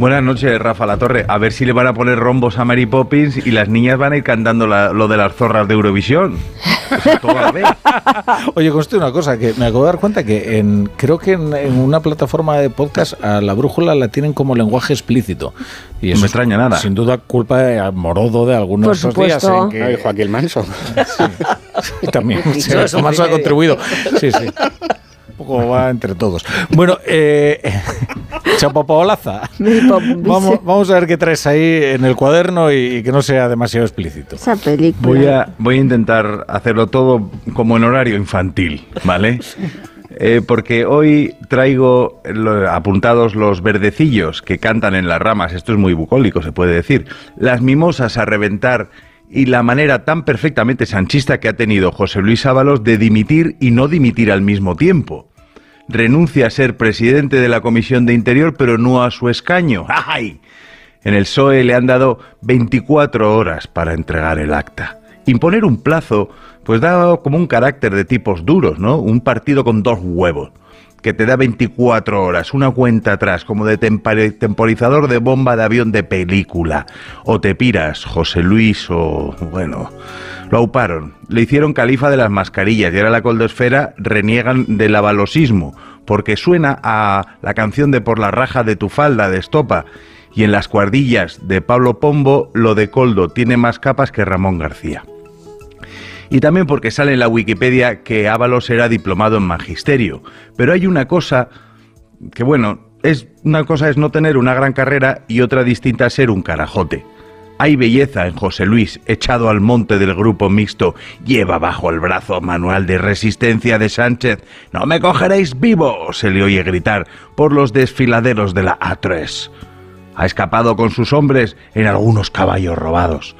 Buenas noches, Rafa La Torre. A ver si le van a poner rombos a Mary Poppins y las niñas van a ir cantando lo de las zorras de Eurovisión. Oye, conste una cosa, que me acabo de dar cuenta que en, creo que en, una plataforma de podcast a la brújula la tienen como lenguaje explícito. Y eso no me extraña nada. Sin duda culpa de Morodo de algunos de días en que... Joaquín Manso. Sí. También. Eso Manso ha contribuido. Sí, sí poco va entre todos. Bueno, eh, Chapopaolaza, vamos, vamos a ver qué traes ahí en el cuaderno y, que no sea demasiado explícito. Esa película. Voy a, voy a intentar hacerlo todo como en horario infantil, ¿vale? Eh, porque hoy traigo apuntados los verdecillos que cantan en las ramas, esto es muy bucólico, se puede decir, las mimosas a reventar y la manera tan perfectamente sanchista que ha tenido José Luis Ábalos de dimitir y no dimitir al mismo tiempo renuncia a ser presidente de la Comisión de Interior, pero no a su escaño. ¡Ay! En el PSOE le han dado 24 horas para entregar el acta. Imponer un plazo, pues da como un carácter de tipos duros, ¿no? Un partido con dos huevos, que te da 24 horas, una cuenta atrás, como de temporizador de bomba de avión de película. O te piras, José Luis, o bueno, lo auparon, le hicieron califa de las mascarillas y ahora la coldosfera reniegan del avalosismo, porque suena a la canción de Por la raja de tu falda de Estopa y en las cuardillas de Pablo Pombo lo de Coldo tiene más capas que Ramón García. Y también porque sale en la Wikipedia que Ábalos era diplomado en magisterio, pero hay una cosa que bueno, es una cosa es no tener una gran carrera y otra distinta ser un carajote. Hay belleza en José Luis, echado al monte del grupo mixto. Lleva bajo el brazo manual de resistencia de Sánchez. ¡No me cogeréis vivo! se le oye gritar por los desfiladeros de la A3. Ha escapado con sus hombres en algunos caballos robados.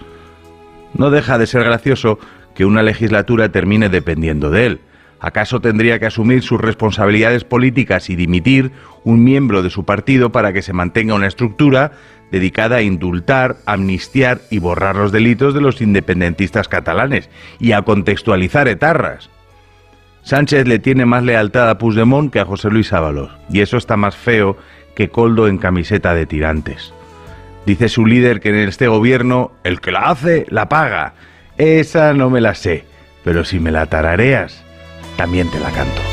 No deja de ser gracioso que una legislatura termine dependiendo de él. ¿Acaso tendría que asumir sus responsabilidades políticas y dimitir un miembro de su partido para que se mantenga una estructura dedicada a indultar, amnistiar y borrar los delitos de los independentistas catalanes y a contextualizar etarras. Sánchez le tiene más lealtad a Puigdemont que a José Luis Ábalos, y eso está más feo que Coldo en camiseta de tirantes. Dice su líder que en este gobierno el que la hace, la paga. Esa no me la sé, pero si me la tarareas, también te la canto.